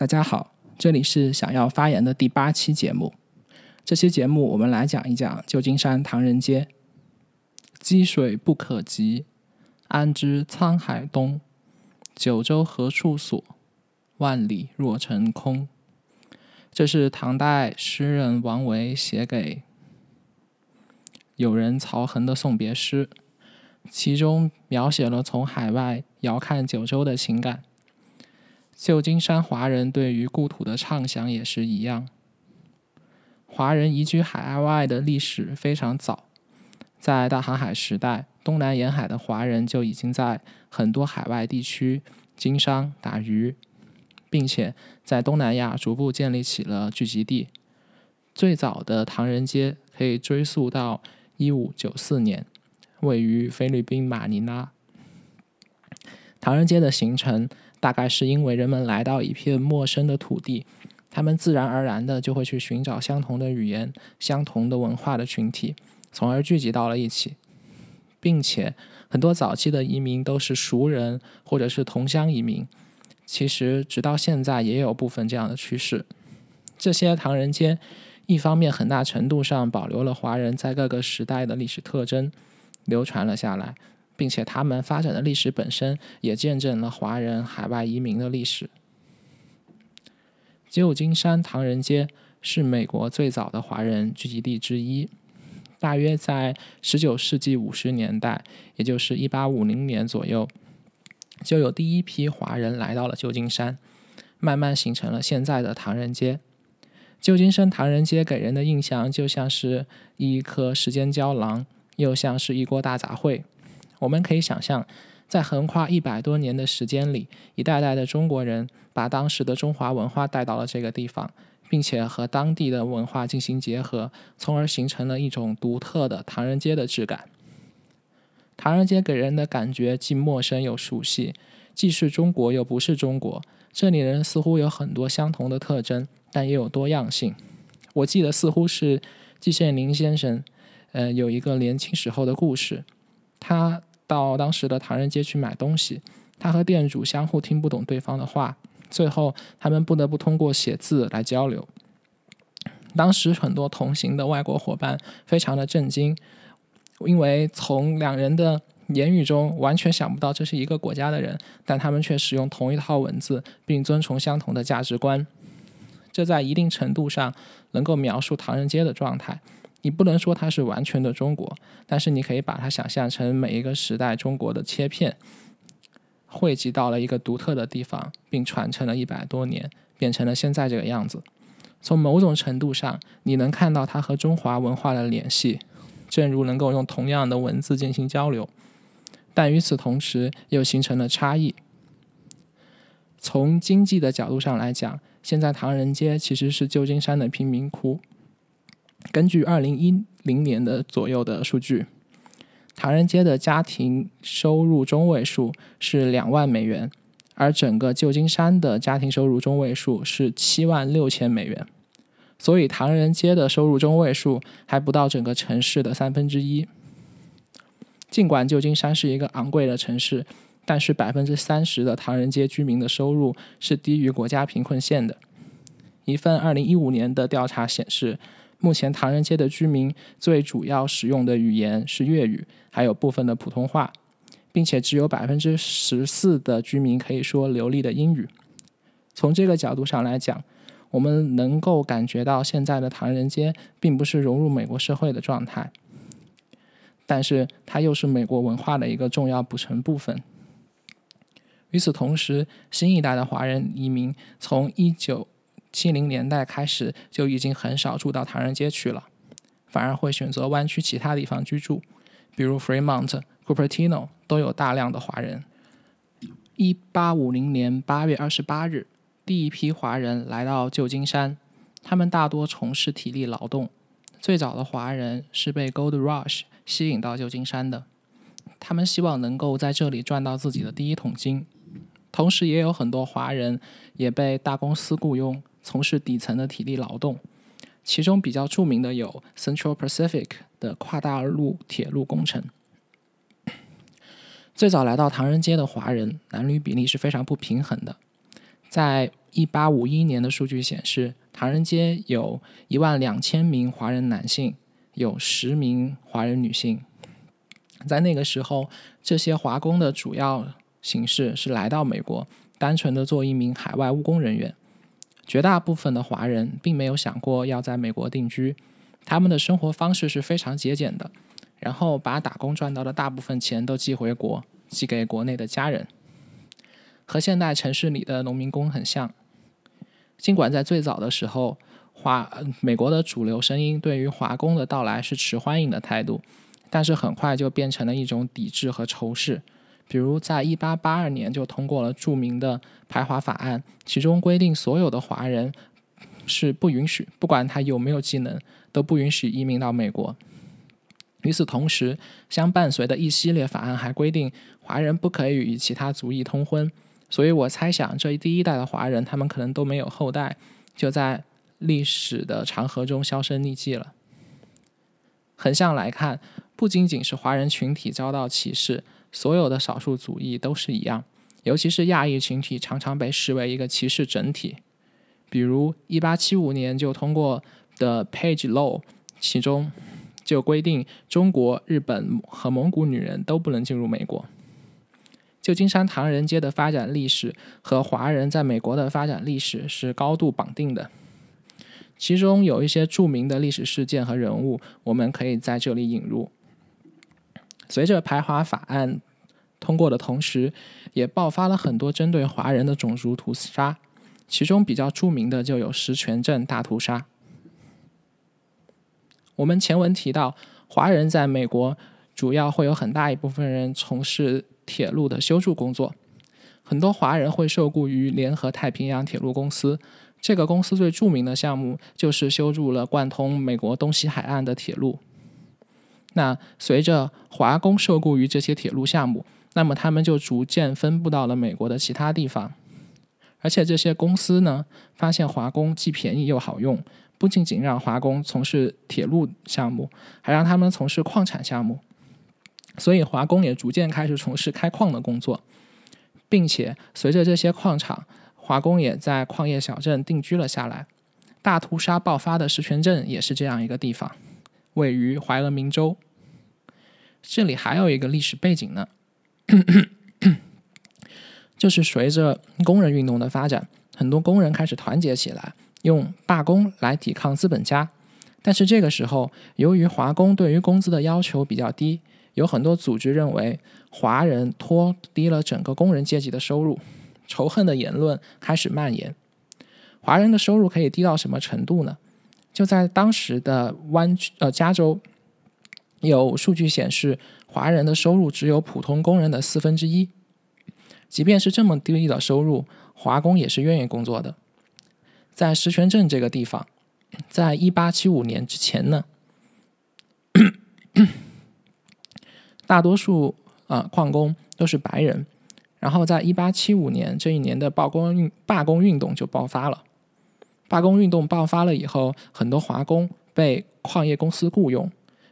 大家好，这里是想要发言的第八期节目。这期节目我们来讲一讲旧金山唐人街。积水不可及，安知沧海东？九州何处所？万里若成空。这是唐代诗人王维写给友人曹衡的送别诗，其中描写了从海外遥看九州的情感。旧金山华人对于故土的畅想也是一样。华人移居海外的历史非常早，在大航海时代，东南沿海的华人就已经在很多海外地区经商打鱼，并且在东南亚逐步建立起了聚集地。最早的唐人街可以追溯到一五九四年，位于菲律宾马尼拉。唐人街的形成。大概是因为人们来到一片陌生的土地，他们自然而然的就会去寻找相同的语言、相同的文化的群体，从而聚集到了一起，并且很多早期的移民都是熟人或者是同乡移民。其实直到现在也有部分这样的趋势。这些唐人街一方面很大程度上保留了华人在各个时代的历史特征，流传了下来。并且他们发展的历史本身也见证了华人海外移民的历史。旧金山唐人街是美国最早的华人聚集地之一，大约在19世纪50年代，也就是1850年左右，就有第一批华人来到了旧金山，慢慢形成了现在的唐人街。旧金山唐人街给人的印象就像是一颗时间胶囊，又像是一锅大杂烩。我们可以想象，在横跨一百多年的时间里，一代代的中国人把当时的中华文化带到了这个地方，并且和当地的文化进行结合，从而形成了一种独特的唐人街的质感。唐人街给人的感觉既陌生又熟悉，既是中国又不是中国。这里人似乎有很多相同的特征，但也有多样性。我记得似乎是季羡林先生，呃，有一个年轻时候的故事，他。到当时的唐人街去买东西，他和店主相互听不懂对方的话，最后他们不得不通过写字来交流。当时很多同行的外国伙伴非常的震惊，因为从两人的言语中完全想不到这是一个国家的人，但他们却使用同一套文字，并遵从相同的价值观。这在一定程度上能够描述唐人街的状态。你不能说它是完全的中国，但是你可以把它想象成每一个时代中国的切片，汇集到了一个独特的地方，并传承了一百多年，变成了现在这个样子。从某种程度上，你能看到它和中华文化的联系，正如能够用同样的文字进行交流，但与此同时又形成了差异。从经济的角度上来讲，现在唐人街其实是旧金山的贫民窟。根据二零一零年的左右的数据，唐人街的家庭收入中位数是两万美元，而整个旧金山的家庭收入中位数是七万六千美元。所以，唐人街的收入中位数还不到整个城市的三分之一。尽管旧金山是一个昂贵的城市，但是百分之三十的唐人街居民的收入是低于国家贫困线的。一份二零一五年的调查显示。目前唐人街的居民最主要使用的语言是粤语，还有部分的普通话，并且只有百分之十四的居民可以说流利的英语。从这个角度上来讲，我们能够感觉到现在的唐人街并不是融入美国社会的状态，但是它又是美国文化的一个重要组成部分。与此同时，新一代的华人移民从一九七零年代开始就已经很少住到唐人街去了，反而会选择湾区其他地方居住，比如 Fremont、Cupertino 都有大量的华人。一八五零年八月二十八日，第一批华人来到旧金山，他们大多从事体力劳动。最早的华人是被 Gold Rush 吸引到旧金山的，他们希望能够在这里赚到自己的第一桶金，同时也有很多华人也被大公司雇佣。从事底层的体力劳动，其中比较著名的有 Central Pacific 的跨大陆铁路工程。最早来到唐人街的华人，男女比例是非常不平衡的。在一八五一年的数据显示，唐人街有一万两千名华人男性，有十名华人女性。在那个时候，这些华工的主要形式是来到美国，单纯的做一名海外务工人员。绝大部分的华人并没有想过要在美国定居，他们的生活方式是非常节俭的，然后把打工赚到的大部分钱都寄回国，寄给国内的家人。和现代城市里的农民工很像。尽管在最早的时候，华美国的主流声音对于华工的到来是持欢迎的态度。但是很快就变成了一种抵制和仇视，比如在一八八二年就通过了著名的排华法案，其中规定所有的华人是不允许，不管他有没有技能，都不允许移民到美国。与此同时，相伴随的一系列法案还规定华人不可以与其他族裔通婚。所以我猜想，这第一代的华人他们可能都没有后代，就在历史的长河中销声匿迹了。横向来看。不仅仅是华人群体遭到歧视，所有的少数族裔都是一样。尤其是亚裔群体，常常被视为一个歧视整体。比如，一八七五年就通过的 Page Law，其中就规定中国、日本和蒙古女人都不能进入美国。旧金山唐人街的发展历史和华人在美国的发展历史是高度绑定的。其中有一些著名的历史事件和人物，我们可以在这里引入。随着排华法案通过的同时，也爆发了很多针对华人的种族屠杀，其中比较著名的就有石泉镇大屠杀。我们前文提到，华人在美国主要会有很大一部分人从事铁路的修筑工作，很多华人会受雇于联合太平洋铁路公司，这个公司最著名的项目就是修筑了贯通美国东西海岸的铁路。那随着华工受雇于这些铁路项目，那么他们就逐渐分布到了美国的其他地方。而且这些公司呢，发现华工既便宜又好用，不仅仅让华工从事铁路项目，还让他们从事矿产项目。所以华工也逐渐开始从事开矿的工作，并且随着这些矿场，华工也在矿业小镇定居了下来。大屠杀爆发的石泉镇也是这样一个地方。位于怀俄明州，这里还有一个历史背景呢，就是随着工人运动的发展，很多工人开始团结起来，用罢工来抵抗资本家。但是这个时候，由于华工对于工资的要求比较低，有很多组织认为华人拖低了整个工人阶级的收入，仇恨的言论开始蔓延。华人的收入可以低到什么程度呢？就在当时的湾区，呃，加州有数据显示，华人的收入只有普通工人的四分之一。即便是这么低的收入，华工也是愿意工作的。在石泉镇这个地方，在一八七五年之前呢，大多数啊矿工都是白人。然后在一八七五年这一年的罢工运罢工运动就爆发了。罢工运动爆发了以后，很多华工被矿业公司雇佣，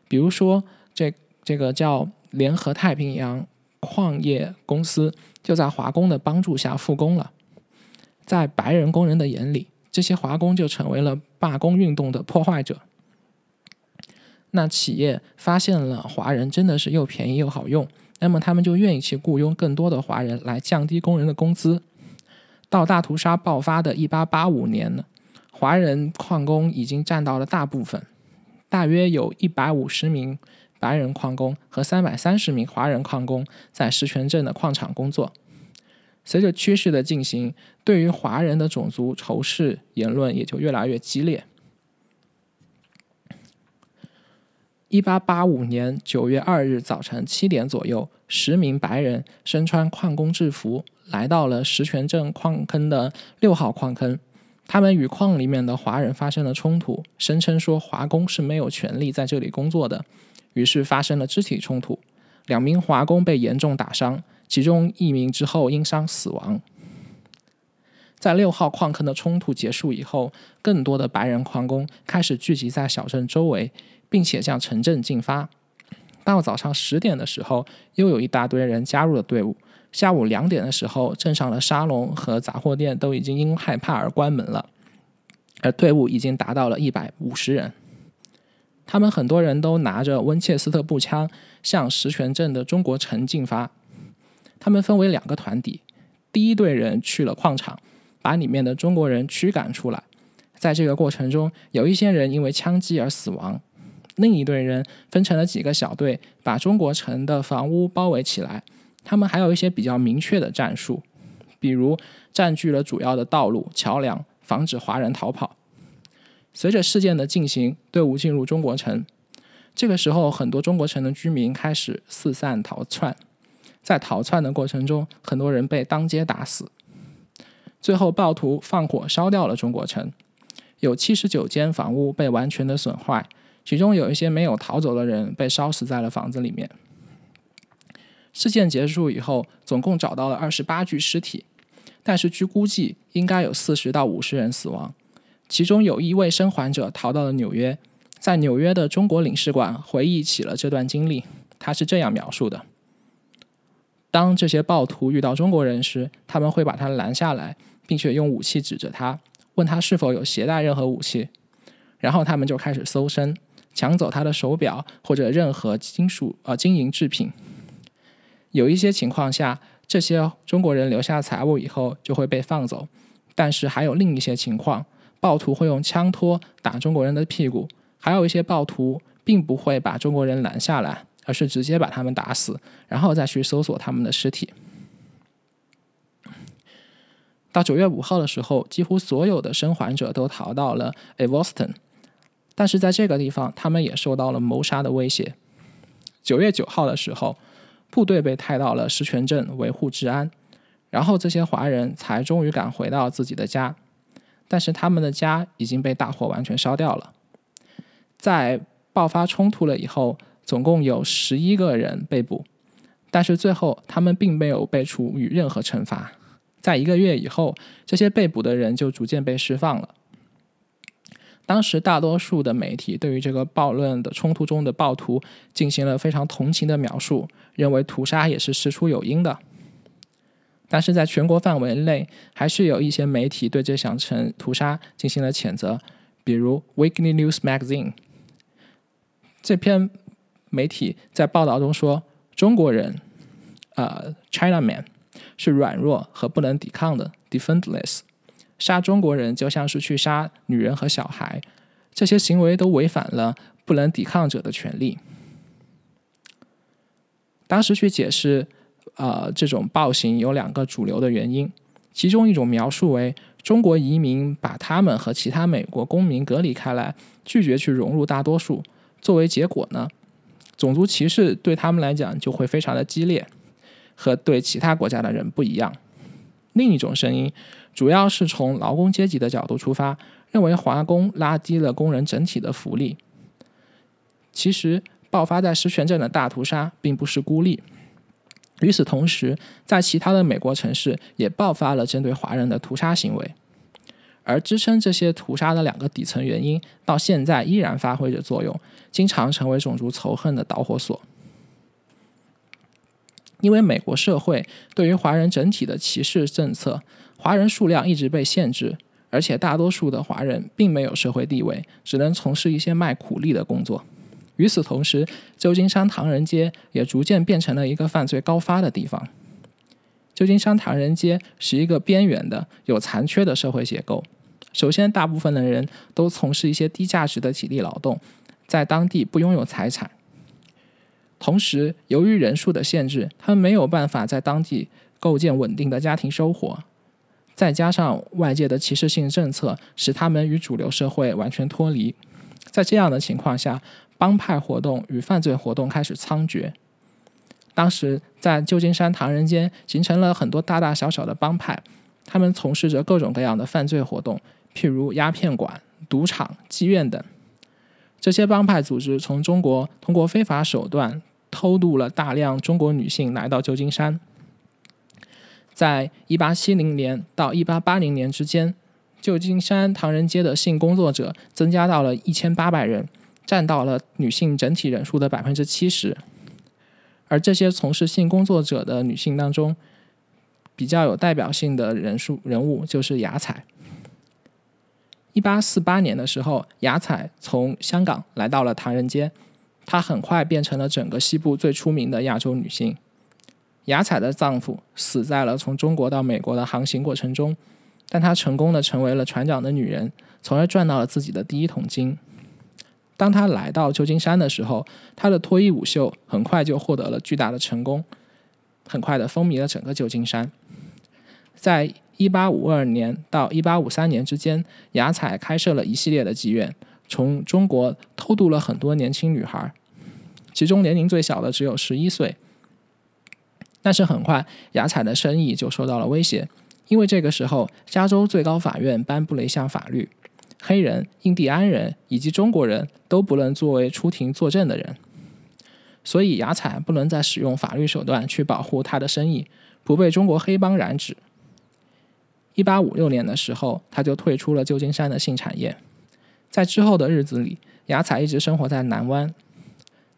比如说这这个叫联合太平洋矿业公司，就在华工的帮助下复工了。在白人工人的眼里，这些华工就成为了罢工运动的破坏者。那企业发现了华人真的是又便宜又好用，那么他们就愿意去雇佣更多的华人来降低工人的工资。到大屠杀爆发的一八八五年呢？华人矿工已经占到了大部分，大约有一百五十名白人矿工和三百三十名华人矿工在石泉镇的矿场工作。随着趋势的进行，对于华人的种族仇视言论也就越来越激烈。一八八五年九月二日早晨七点左右，十名白人身穿矿工制服来到了石泉镇矿坑的六号矿坑。他们与矿里面的华人发生了冲突，声称说华工是没有权利在这里工作的，于是发生了肢体冲突，两名华工被严重打伤，其中一名之后因伤死亡。在六号矿坑的冲突结束以后，更多的白人矿工开始聚集在小镇周围，并且向城镇进发。到早上十点的时候，又有一大堆人加入了队伍，下午两点的时候，镇上的沙龙和杂货店都已经因害怕而关门了，而队伍已经达到了一百五十人。他们很多人都拿着温切斯特步枪向石泉镇的中国城进发。他们分为两个团体，第一队人去了矿场，把里面的中国人驱赶出来。在这个过程中，有一些人因为枪击而死亡。另一队人分成了几个小队，把中国城的房屋包围起来。他们还有一些比较明确的战术，比如占据了主要的道路、桥梁，防止华人逃跑。随着事件的进行，队伍进入中国城。这个时候，很多中国城的居民开始四散逃窜。在逃窜的过程中，很多人被当街打死。最后，暴徒放火烧掉了中国城，有七十九间房屋被完全的损坏。其中有一些没有逃走的人被烧死在了房子里面。事件结束以后，总共找到了二十八具尸体，但是据估计应该有四十到五十人死亡。其中有一位生还者逃到了纽约，在纽约的中国领事馆回忆起了这段经历。他是这样描述的：当这些暴徒遇到中国人时，他们会把他拦下来，并且用武器指着他，问他是否有携带任何武器，然后他们就开始搜身。抢走他的手表或者任何金属呃金银制品。有一些情况下，这些中国人留下财物以后就会被放走，但是还有另一些情况，暴徒会用枪托打中国人的屁股，还有一些暴徒并不会把中国人拦下来，而是直接把他们打死，然后再去搜索他们的尸体。到九月五号的时候，几乎所有的生还者都逃到了 Avoston。但是在这个地方，他们也受到了谋杀的威胁。九月九号的时候，部队被派到了石泉镇维护治安，然后这些华人才终于赶回到自己的家。但是他们的家已经被大火完全烧掉了。在爆发冲突了以后，总共有十一个人被捕，但是最后他们并没有被处以任何惩罚。在一个月以后，这些被捕的人就逐渐被释放了。当时大多数的媒体对于这个暴乱的冲突中的暴徒进行了非常同情的描述，认为屠杀也是事出有因的。但是在全国范围内，还是有一些媒体对这场成屠杀进行了谴责，比如《Weekly News Magazine》这篇媒体在报道中说，中国人，呃，China Man 是软弱和不能抵抗的，defenseless。杀中国人就像是去杀女人和小孩，这些行为都违反了不能抵抗者的权利。当时去解释，呃，这种暴行有两个主流的原因，其中一种描述为中国移民把他们和其他美国公民隔离开来，拒绝去融入大多数，作为结果呢，种族歧视对他们来讲就会非常的激烈，和对其他国家的人不一样。另一种声音。主要是从劳工阶级的角度出发，认为华工拉低了工人整体的福利。其实，爆发在石泉镇的大屠杀并不是孤立。与此同时，在其他的美国城市也爆发了针对华人的屠杀行为。而支撑这些屠杀的两个底层原因，到现在依然发挥着作用，经常成为种族仇恨的导火索。因为美国社会对于华人整体的歧视政策。华人数量一直被限制，而且大多数的华人并没有社会地位，只能从事一些卖苦力的工作。与此同时，旧金山唐人街也逐渐变成了一个犯罪高发的地方。旧金山唐人街是一个边缘的、有残缺的社会结构。首先，大部分的人都从事一些低价值的体力劳动，在当地不拥有财产。同时，由于人数的限制，他们没有办法在当地构建稳定的家庭生活。再加上外界的歧视性政策，使他们与主流社会完全脱离。在这样的情况下，帮派活动与犯罪活动开始猖獗。当时，在旧金山唐人街形成了很多大大小小的帮派，他们从事着各种各样的犯罪活动，譬如鸦片馆、赌场、妓院等。这些帮派组织从中国通过非法手段偷渡了大量中国女性来到旧金山。在一八七零年到一八八零年之间，旧金山唐人街的性工作者增加到了一千八百人，占到了女性整体人数的百分之七十。而这些从事性工作者的女性当中，比较有代表性的人数人物就是雅彩。一八四八年的时候，雅彩从香港来到了唐人街，她很快变成了整个西部最出名的亚洲女性。雅彩的丈夫死在了从中国到美国的航行过程中，但她成功的成为了船长的女人，从而赚到了自己的第一桶金。当她来到旧金山的时候，她的脱衣舞秀很快就获得了巨大的成功，很快的风靡了整个旧金山。在一八五二年到一八五三年之间，雅彩开设了一系列的妓院，从中国偷渡了很多年轻女孩，其中年龄最小的只有十一岁。但是很快，雅彩的生意就受到了威胁，因为这个时候，加州最高法院颁布了一项法律：黑人、印第安人以及中国人都不能作为出庭作证的人。所以，雅彩不能再使用法律手段去保护他的生意，不被中国黑帮染指。一八五六年的时候，他就退出了旧金山的性产业。在之后的日子里，雅彩一直生活在南湾。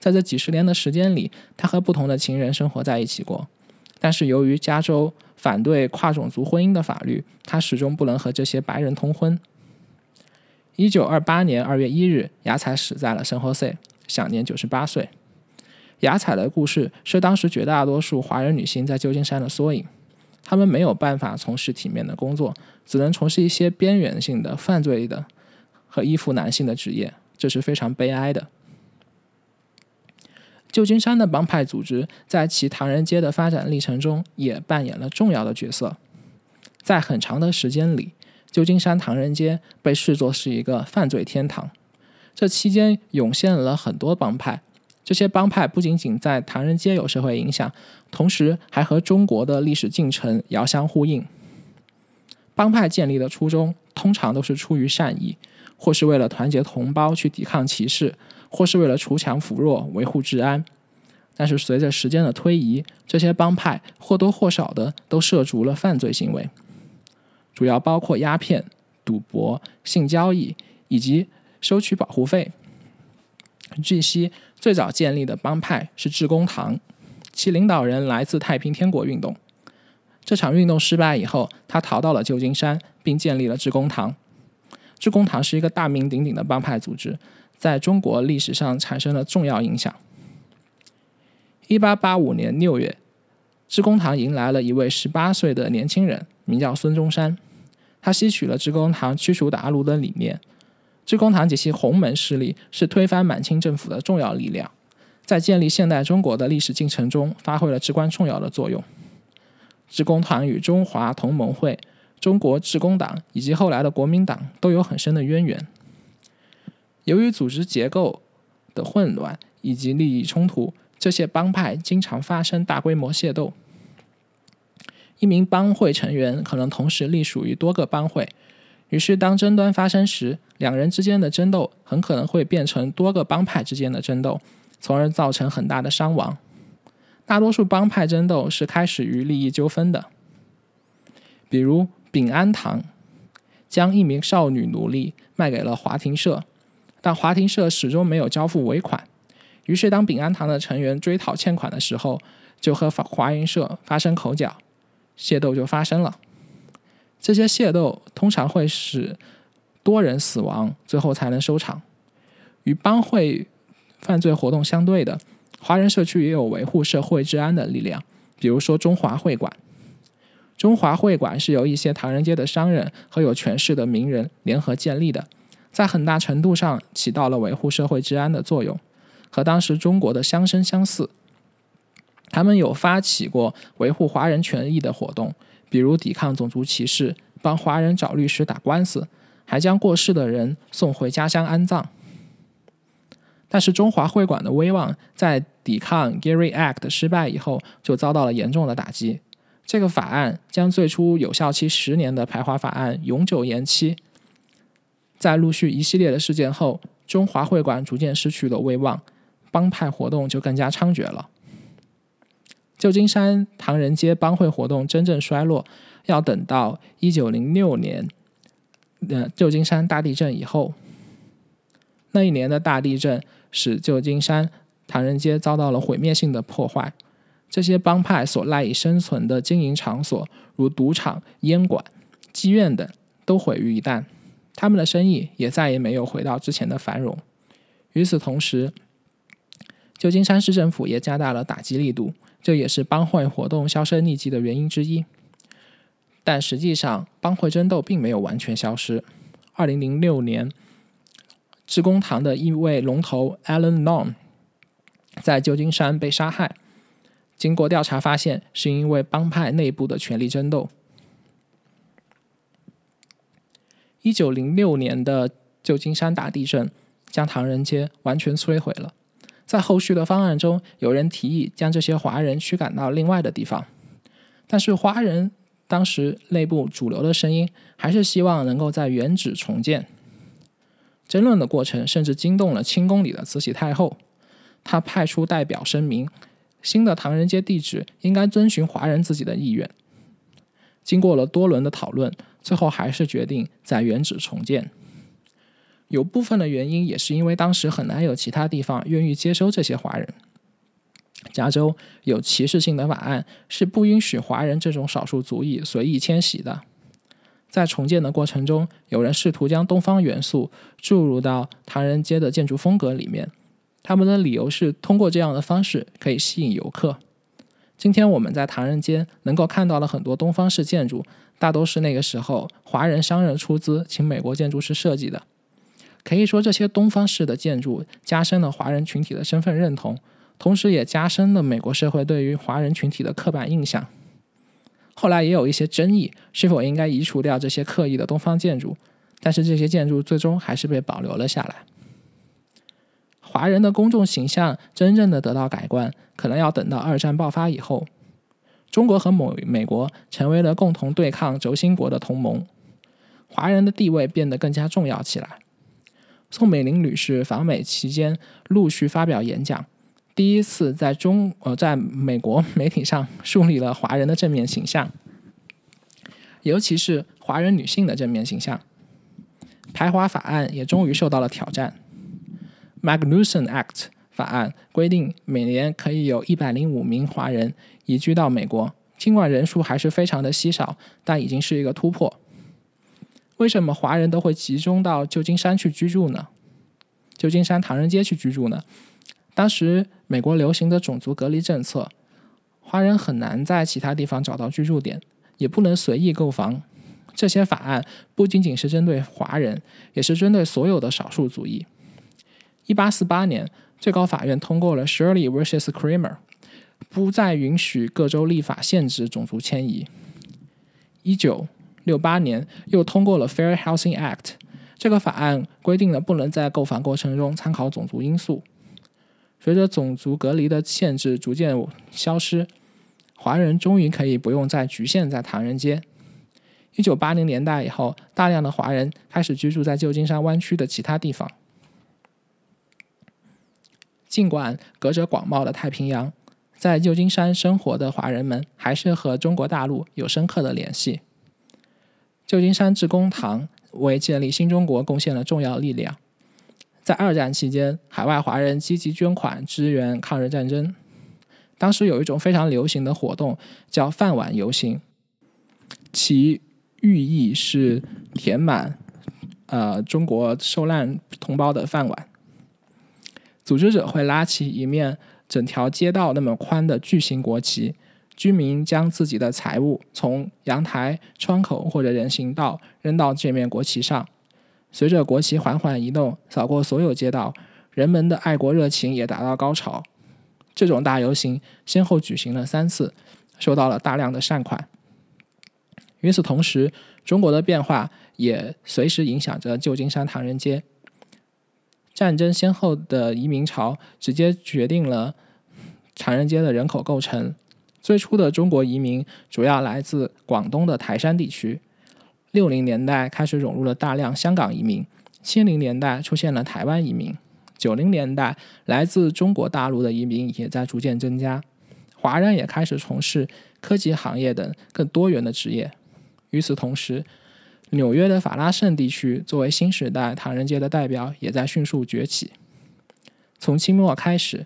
在这几十年的时间里，他和不同的情人生活在一起过。但是由于加州反对跨种族婚姻的法律，他始终不能和这些白人通婚。一九二八年二月一日，雅彩死在了圣何塞，享年九十八岁。雅彩的故事是当时绝大多数华人女性在旧金山的缩影。她们没有办法从事体面的工作，只能从事一些边缘性的犯罪的和依附男性的职业，这是非常悲哀的。旧金山的帮派组织在其唐人街的发展历程中也扮演了重要的角色。在很长的时间里，旧金山唐人街被视作是一个犯罪天堂。这期间涌现了很多帮派，这些帮派不仅仅在唐人街有社会影响，同时还和中国的历史进程遥相呼应。帮派建立的初衷通常都是出于善意，或是为了团结同胞去抵抗歧视。或是为了锄强扶弱、维护治安，但是随着时间的推移，这些帮派或多或少的都涉足了犯罪行为，主要包括鸦片、赌博、性交易以及收取保护费。据悉，最早建立的帮派是致公堂，其领导人来自太平天国运动。这场运动失败以后，他逃到了旧金山，并建立了致公堂。致公堂是一个大名鼎鼎的帮派组织。在中国历史上产生了重要影响。一八八五年六月，致公堂迎来了一位十八岁的年轻人，名叫孙中山。他吸取了致公堂驱除鞑虏的理念。致公堂及其洪门势力是推翻满清政府的重要力量，在建立现代中国的历史进程中发挥了至关重要的作用。致公堂与中华同盟会、中国致公党以及后来的国民党都有很深的渊源。由于组织结构的混乱以及利益冲突，这些帮派经常发生大规模械斗。一名帮会成员可能同时隶属于多个帮会，于是当争端发生时，两人之间的争斗很可能会变成多个帮派之间的争斗，从而造成很大的伤亡。大多数帮派争斗是开始于利益纠纷的，比如丙安堂将一名少女奴隶卖给了华庭社。但华庭社始终没有交付尾款，于是当丙安堂的成员追讨欠款的时候，就和华庭社发生口角，械斗就发生了。这些械斗通常会使多人死亡，最后才能收场。与帮会犯罪活动相对的，华人社区也有维护社会治安的力量，比如说中华会馆。中华会馆是由一些唐人街的商人和有权势的名人联合建立的。在很大程度上起到了维护社会治安的作用，和当时中国的乡绅相似。他们有发起过维护华人权益的活动，比如抵抗种族歧视、帮华人找律师打官司，还将过世的人送回家乡安葬。但是中华会馆的威望在抵抗 Gary Act 失败以后就遭到了严重的打击。这个法案将最初有效期十年的排华法案永久延期。在陆续一系列的事件后，中华会馆逐渐失去了威望，帮派活动就更加猖獗了。旧金山唐人街帮会活动真正衰落，要等到一九零六年，呃，旧金山大地震以后。那一年的大地震使旧金山唐人街遭到了毁灭性的破坏，这些帮派所赖以生存的经营场所，如赌场、烟馆、妓院等，都毁于一旦，他们的生意也再也没有回到之前的繁荣。与此同时，旧金山市政府也加大了打击力度，这也是帮会活动销声匿迹的原因之一。但实际上，帮会争斗并没有完全消失。二零零六年，致公堂的一位龙头 Alan Long 在旧金山被杀害。经过调查发现，是因为帮派内部的权力争斗。一九零六年的旧金山大地震将唐人街完全摧毁了。在后续的方案中，有人提议将这些华人驱赶到另外的地方，但是华人当时内部主流的声音还是希望能够在原址重建。争论的过程甚至惊动了清宫里的慈禧太后，她派出代表声明。新的唐人街地址应该遵循华人自己的意愿。经过了多轮的讨论，最后还是决定在原址重建。有部分的原因也是因为当时很难有其他地方愿意接收这些华人。加州有歧视性的法案，是不允许华人这种少数族裔随意迁徙的。在重建的过程中，有人试图将东方元素注入到唐人街的建筑风格里面。他们的理由是通过这样的方式可以吸引游客。今天我们在唐人街能够看到的很多东方式建筑，大都是那个时候华人商人出资请美国建筑师设计的。可以说，这些东方式的建筑加深了华人群体的身份认同，同时也加深了美国社会对于华人群体的刻板印象。后来也有一些争议，是否应该移除掉这些刻意的东方建筑，但是这些建筑最终还是被保留了下来。华人的公众形象真正的得到改观，可能要等到二战爆发以后，中国和美美国成为了共同对抗轴心国的同盟，华人的地位变得更加重要起来。宋美龄女士访美期间陆续发表演讲，第一次在中呃在美国媒体上树立了华人的正面形象，尤其是华人女性的正面形象。排华法案也终于受到了挑战。Magnuson Act 法案规定，每年可以有一百零五名华人移居到美国。尽管人数还是非常的稀少，但已经是一个突破。为什么华人都会集中到旧金山去居住呢？旧金山唐人街去居住呢？当时美国流行的种族隔离政策，华人很难在其他地方找到居住点，也不能随意购房。这些法案不仅仅是针对华人，也是针对所有的少数族裔。一八四八年，最高法院通过了 Shirley vs. Creamer，不再允许各州立法限制种族迁移。一九六八年，又通过了 Fair Housing Act，这个法案规定了不能在购房过程中参考种族因素。随着种族隔离的限制逐渐消失，华人终于可以不用再局限在唐人街。一九八零年代以后，大量的华人开始居住在旧金山湾区的其他地方。尽管隔着广袤的太平洋，在旧金山生活的华人们还是和中国大陆有深刻的联系。旧金山致公堂为建立新中国贡献了重要力量。在二战期间，海外华人积极捐款支援抗日战争。当时有一种非常流行的活动叫“饭碗游行”，其寓意是填满呃中国受难同胞的饭碗。组织者会拉起一面整条街道那么宽的巨型国旗，居民将自己的财物从阳台、窗口或者人行道扔到这面国旗上。随着国旗缓缓移动，扫过所有街道，人们的爱国热情也达到高潮。这种大游行先后举行了三次，收到了大量的善款。与此同时，中国的变化也随时影响着旧金山唐人街。战争先后的移民潮直接决定了长人街的人口构成。最初的中国移民主要来自广东的台山地区，六零年代开始涌入了大量香港移民，七零年代出现了台湾移民，九零年代来自中国大陆的移民也在逐渐增加，华人也开始从事科技行业等更多元的职业。与此同时，纽约的法拉盛地区作为新时代唐人街的代表，也在迅速崛起。从清末开始，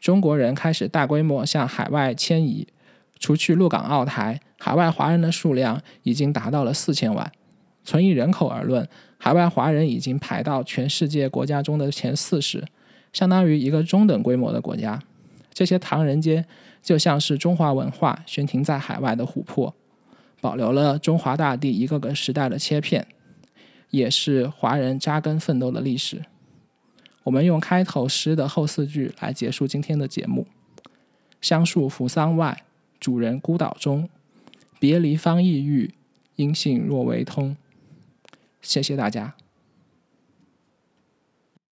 中国人开始大规模向海外迁移。除去陆港澳台，海外华人的数量已经达到了四千万。从以人口而论，海外华人已经排到全世界国家中的前四十，相当于一个中等规模的国家。这些唐人街就像是中华文化悬停在海外的琥珀，保留了中华大地一个个时代的切片，也是华人扎根奋斗的历史。我们用开头诗的后四句来结束今天的节目：香树扶桑外，主人孤岛中。别离方异域，音信若为通。谢谢大家。